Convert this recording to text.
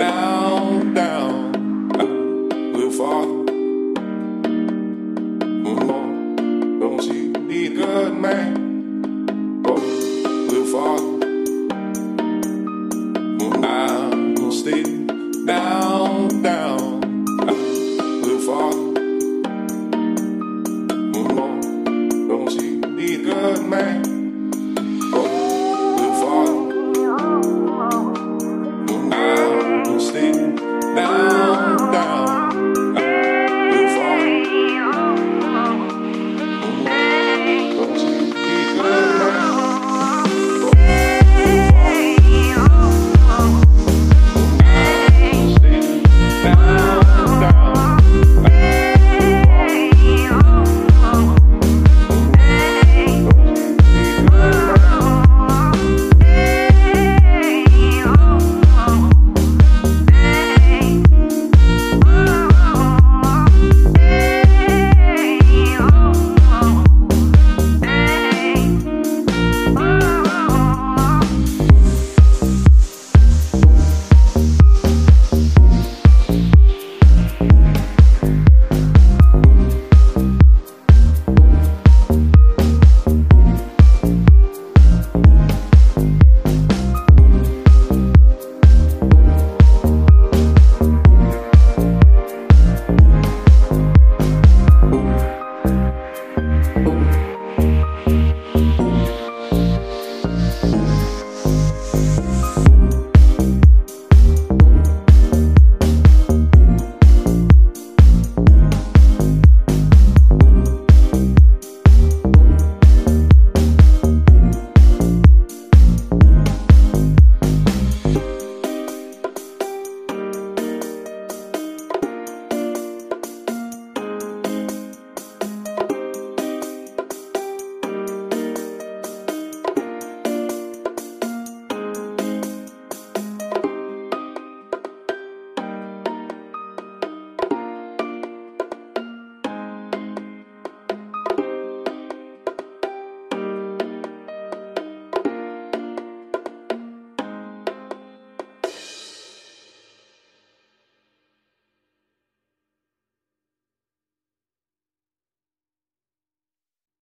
bound.